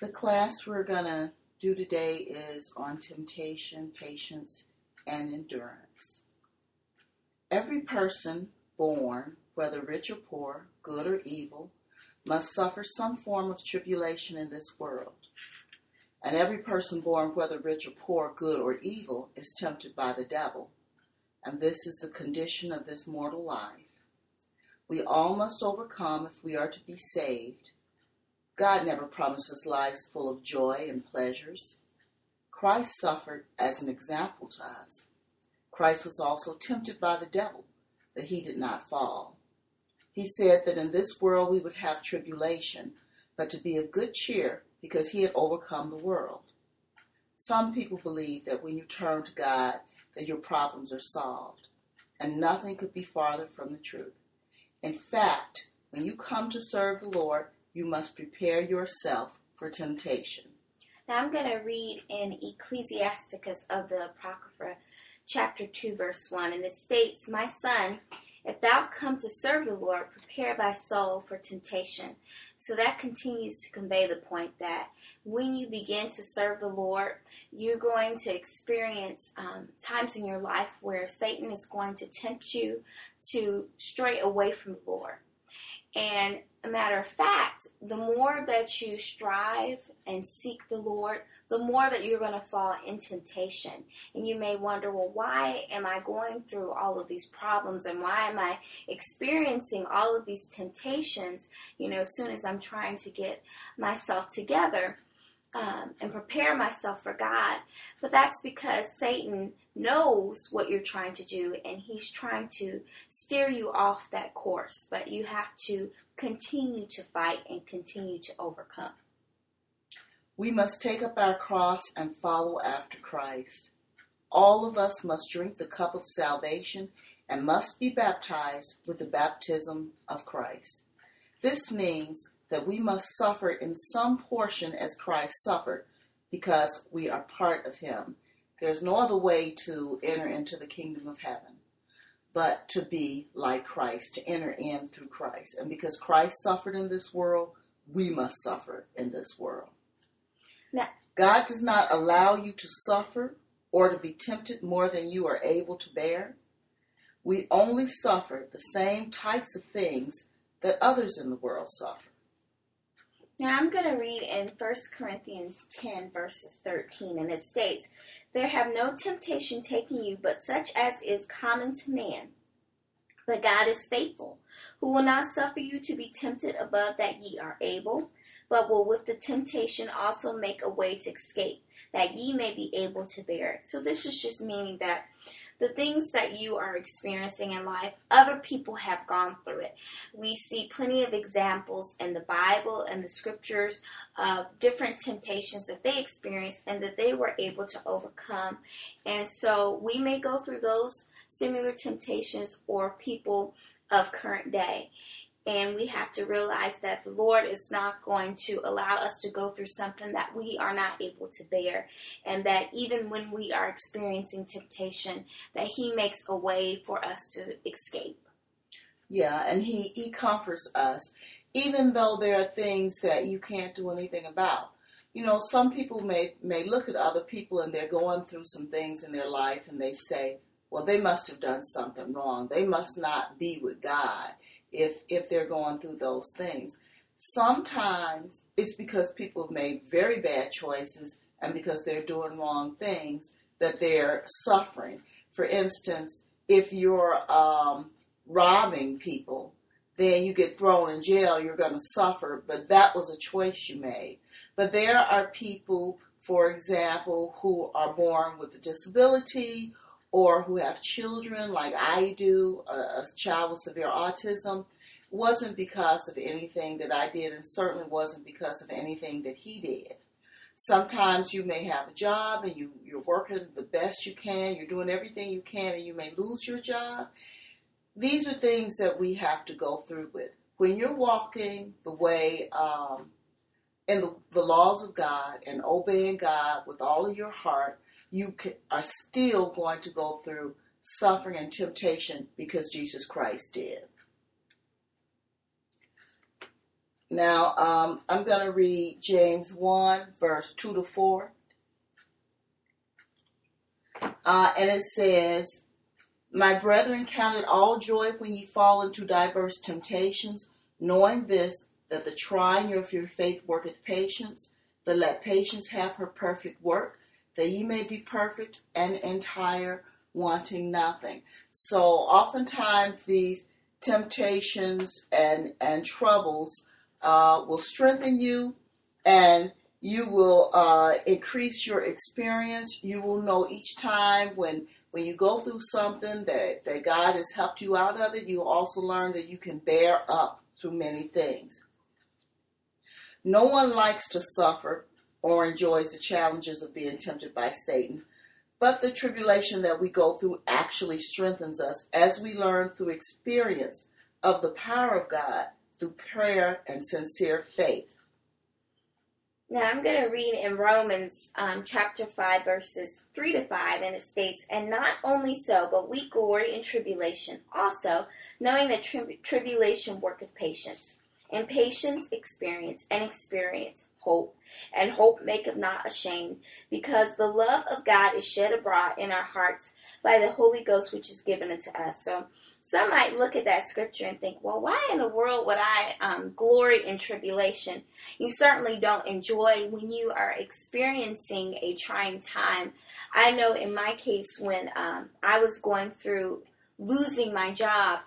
The class we're going to do today is on temptation, patience, and endurance. Every person born, whether rich or poor, good or evil, must suffer some form of tribulation in this world. And every person born, whether rich or poor, good or evil, is tempted by the devil. And this is the condition of this mortal life. We all must overcome if we are to be saved. God never promises lives full of joy and pleasures. Christ suffered as an example to us. Christ was also tempted by the devil, but he did not fall. He said that in this world we would have tribulation, but to be of good cheer because he had overcome the world. Some people believe that when you turn to God, that your problems are solved, and nothing could be farther from the truth. In fact, when you come to serve the Lord, you must prepare yourself for temptation. Now I'm going to read in Ecclesiasticus of the Apocrypha, chapter 2, verse 1, and it states, My son, if thou come to serve the Lord, prepare thy soul for temptation. So that continues to convey the point that when you begin to serve the Lord, you're going to experience um, times in your life where Satan is going to tempt you to stray away from the Lord. And a matter of fact, the more that you strive and seek the Lord, the more that you're going to fall in temptation. And you may wonder, well, why am I going through all of these problems and why am I experiencing all of these temptations, you know, as soon as I'm trying to get myself together? Um, and prepare myself for God. But that's because Satan knows what you're trying to do and he's trying to steer you off that course. But you have to continue to fight and continue to overcome. We must take up our cross and follow after Christ. All of us must drink the cup of salvation and must be baptized with the baptism of Christ. This means that we must suffer in some portion as Christ suffered because we are part of him. There's no other way to enter into the kingdom of heaven but to be like Christ, to enter in through Christ. And because Christ suffered in this world, we must suffer in this world. Now, God does not allow you to suffer or to be tempted more than you are able to bear. We only suffer the same types of things that others in the world suffer. Now I'm going to read in 1 Corinthians 10, verses 13, and it states, There have no temptation taken you but such as is common to man. But God is faithful, who will not suffer you to be tempted above that ye are able, but will with the temptation also make a way to escape, that ye may be able to bear it. So this is just meaning that the things that you are experiencing in life, other people have gone through it. We see plenty of examples in the Bible and the scriptures of different temptations that they experienced and that they were able to overcome. And so we may go through those similar temptations or people of current day. And we have to realize that the Lord is not going to allow us to go through something that we are not able to bear. And that even when we are experiencing temptation, that He makes a way for us to escape. Yeah, and He, he comforts us, even though there are things that you can't do anything about. You know, some people may, may look at other people and they're going through some things in their life and they say, well, they must have done something wrong. They must not be with God if if they're going through those things. Sometimes it's because people have made very bad choices and because they're doing wrong things that they're suffering. For instance, if you're um, robbing people, then you get thrown in jail, you're going to suffer, but that was a choice you made. But there are people, for example, who are born with a disability or who have children like I do, a, a child with severe autism, wasn't because of anything that I did and certainly wasn't because of anything that he did. Sometimes you may have a job and you, you're working the best you can, you're doing everything you can, and you may lose your job. These are things that we have to go through with. When you're walking the way um, in the, the laws of God and obeying God with all of your heart, you are still going to go through suffering and temptation because Jesus Christ did. Now, um, I'm going to read James 1, verse 2 to 4. Uh, and it says, My brethren, count it all joy when ye fall into diverse temptations, knowing this, that the trying of your faith worketh patience. But let patience have her perfect work, that ye may be perfect and entire, wanting nothing. So, oftentimes, these temptations and, and troubles uh, will strengthen you and you will uh, increase your experience. You will know each time when when you go through something that, that God has helped you out of it, you also learn that you can bear up through many things. No one likes to suffer or enjoys the challenges of being tempted by Satan, but the tribulation that we go through actually strengthens us as we learn through experience of the power of God through prayer and sincere faith. Now I'm going to read in Romans um, chapter 5, verses 3 to 5, and it states, And not only so, but we glory in tribulation also, knowing that tri- tribulation worketh patience, and patience experience, and experience hope, and hope maketh not ashamed, because the love of God is shed abroad in our hearts by the Holy Ghost which is given unto us. So some might look at that scripture and think, well, why in the world would I um, glory in tribulation? You certainly don't enjoy when you are experiencing a trying time. I know in my case, when um, I was going through losing my job,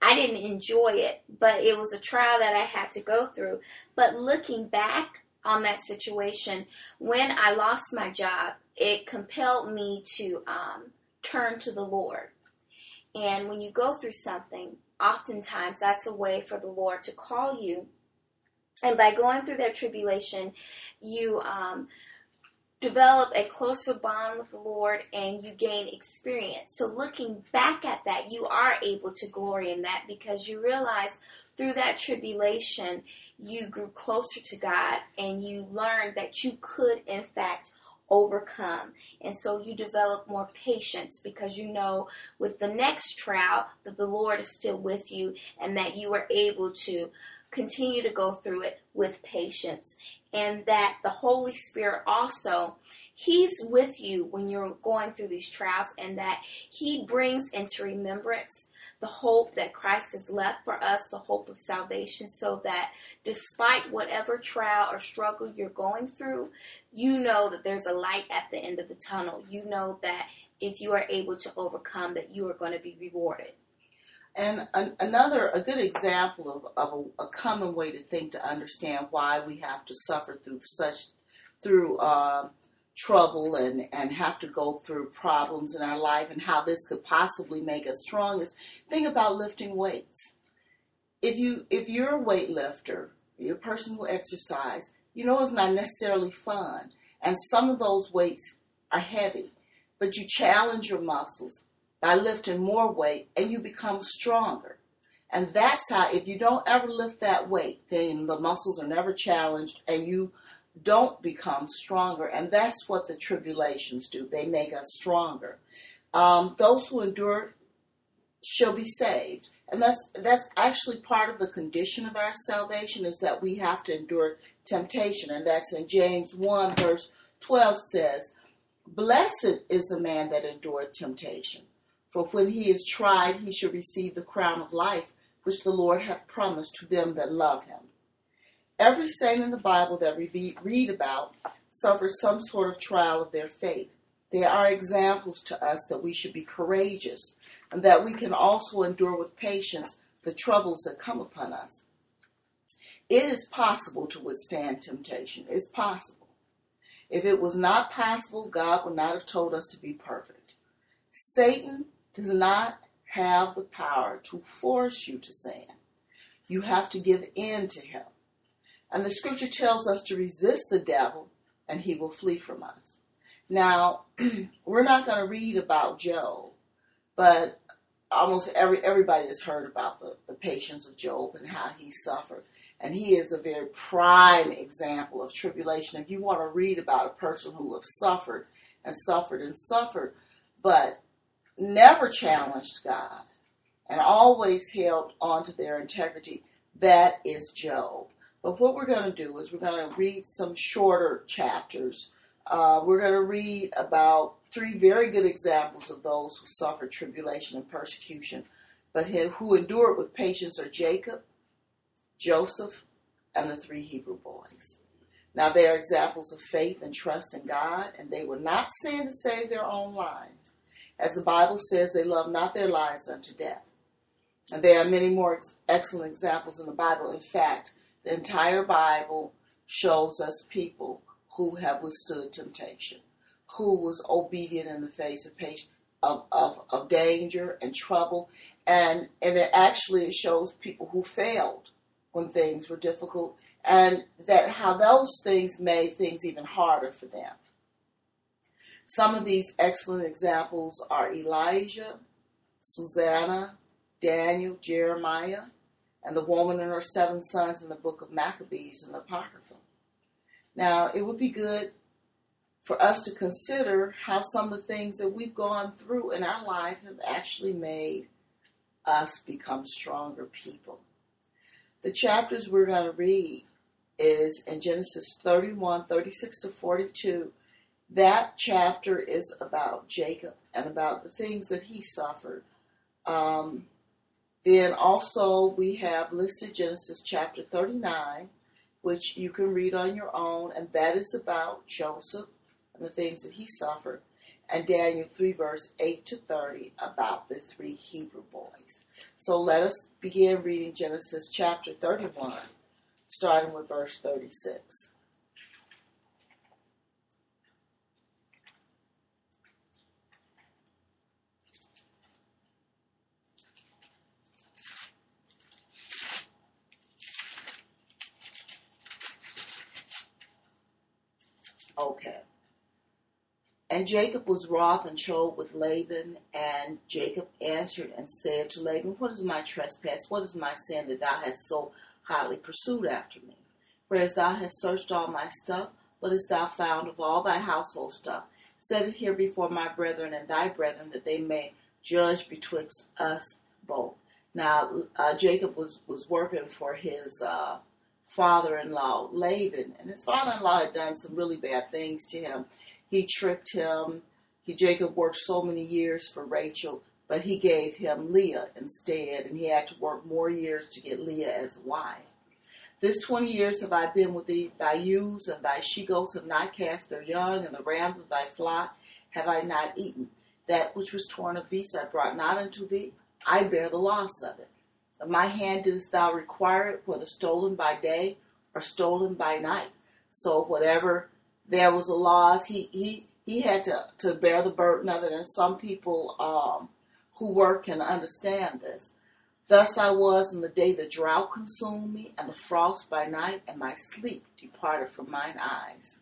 I didn't enjoy it, but it was a trial that I had to go through. But looking back on that situation, when I lost my job, it compelled me to um, turn to the Lord and when you go through something, oftentimes that's a way for the Lord to call you. And by going through that tribulation, you um, develop a closer bond with the Lord and you gain experience. So, looking back at that, you are able to glory in that because you realize through that tribulation, you grew closer to God and you learned that you could, in fact, overcome. And so you develop more patience because you know with the next trial that the Lord is still with you and that you are able to continue to go through it with patience. And that the Holy Spirit also, He's with you when you're going through these trials, and that He brings into remembrance the hope that Christ has left for us, the hope of salvation, so that despite whatever trial or struggle you're going through, you know that there's a light at the end of the tunnel. You know that if you are able to overcome, that you are going to be rewarded. And an, another, a good example of, of a, a, common way to think to understand why we have to suffer through such, through uh, trouble and, and have to go through problems in our life and how this could possibly make us strong is think about lifting weights. If you if you're a weightlifter, you're a person who exercise, you know it's not necessarily fun. And some of those weights are heavy, but you challenge your muscles by lifting more weight and you become stronger. And that's how, if you don't ever lift that weight, then the muscles are never challenged and you don't become stronger. And that's what the tribulations do. They make us stronger. Um, those who endure shall be saved. And that's that's actually part of the condition of our salvation is that we have to endure temptation. And that's in James 1 verse 12 says, Blessed is the man that endureth temptation. For when he is tried, he shall receive the crown of life, which the Lord hath promised to them that love him. Every saint in the Bible that we read about suffers some sort of trial of their faith. They are examples to us that we should be courageous and that we can also endure with patience the troubles that come upon us. It is possible to withstand temptation. It's possible. If it was not possible, God would not have told us to be perfect. Satan does not have the power to force you to sin. You have to give in to him. And the scripture tells us to resist the devil and he will flee from us. Now, we're not going to read about Job, but almost every everybody has heard about the, the patience of Job and how he suffered. And he is a very prime example of tribulation. If you want to read about a person who has suffered and suffered and suffered, but never challenged God and always held on to their integrity, that is Job. But what we're going to do is we're going to read some shorter chapters. Uh, we're going to read about three very good examples of those who suffered tribulation and persecution, but who endured with patience are Jacob, Joseph, and the three Hebrew boys. Now, they are examples of faith and trust in God, and they were not sent to save their own lives. As the Bible says, they love not their lives unto death. And there are many more ex- excellent examples in the Bible. In fact, the entire Bible shows us people who have withstood temptation, who was obedient in the face of, of, of, of danger and trouble. And, and it actually shows people who failed when things were difficult and that how those things made things even harder for them. Some of these excellent examples are Elijah, Susanna, Daniel, Jeremiah, and the woman and her seven sons in the book of Maccabees and the Apocrypha. Now, it would be good for us to consider how some of the things that we've gone through in our life have actually made us become stronger people. The chapters we're going to read is in Genesis 31, 36 to 42. That chapter is about Jacob and about the things that he suffered. Um, then also we have listed Genesis chapter 39, which you can read on your own, and that is about Joseph and the things that he suffered. And Daniel 3, verse 8 to 30, about the three Hebrew boys. So let us begin reading Genesis chapter 31 starting with verse 36. Okay. And Jacob was wroth and chode with Laban, and Jacob answered and said to Laban, What is my trespass? What is my sin that thou hast so hotly pursued after me. Whereas thou hast searched all my stuff, what hast thou found of all thy household stuff? Set it here before my brethren and thy brethren, that they may judge betwixt us both. Now, uh, Jacob was, was working for his uh, father in law, Laban, and his father in law had done some really bad things to him. He tricked him. He Jacob worked so many years for Rachel but he gave him Leah instead, and he had to work more years to get Leah as a wife. This twenty years have I been with thee, thy ewes and thy she goats have not cast their young, and the rams of thy flock have I not eaten. That which was torn of beasts I brought not unto thee, I bear the loss of it. My hand didst thou require it, whether stolen by day or stolen by night. So whatever there was a loss, he he he had to, to bear the burden of it, and some people um, who work can understand this. Thus I was in the day the drought consumed me, and the frost by night, and my sleep departed from mine eyes.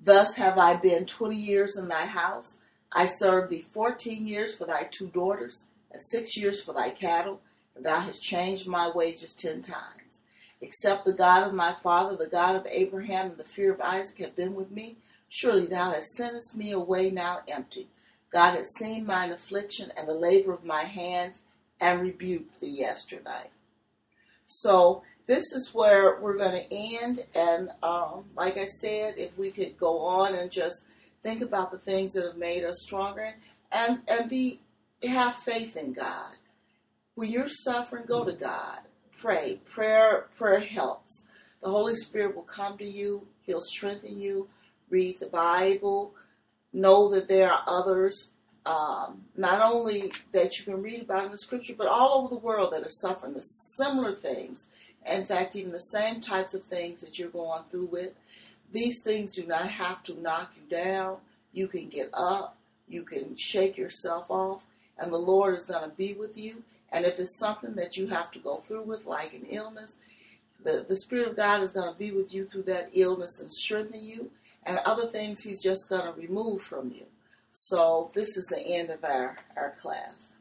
Thus have I been twenty years in thy house. I served thee fourteen years for thy two daughters, and six years for thy cattle, and thou hast changed my wages ten times. Except the God of my father, the God of Abraham, and the fear of Isaac have been with me, surely thou hast sentest me away now empty God had seen mine affliction and the labor of my hands and rebuked thee yesterday. So this is where we're going to end. And um, like I said, if we could go on and just think about the things that have made us stronger and, and be have faith in God. When you're suffering, go to God. Pray. Prayer prayer helps. The Holy Spirit will come to you. He'll strengthen you. Read the Bible know that there are others, um, not only that you can read about in the scripture, but all over the world that are suffering the similar things. In fact, even the same types of things that you're going through with. These things do not have to knock you down. You can get up, you can shake yourself off, and the Lord is going to be with you. And if it's something that you have to go through with, like an illness, the, the Spirit of God is going to be with you through that illness and strengthen you and other things he's just going to remove from you. So this is the end of our, our class.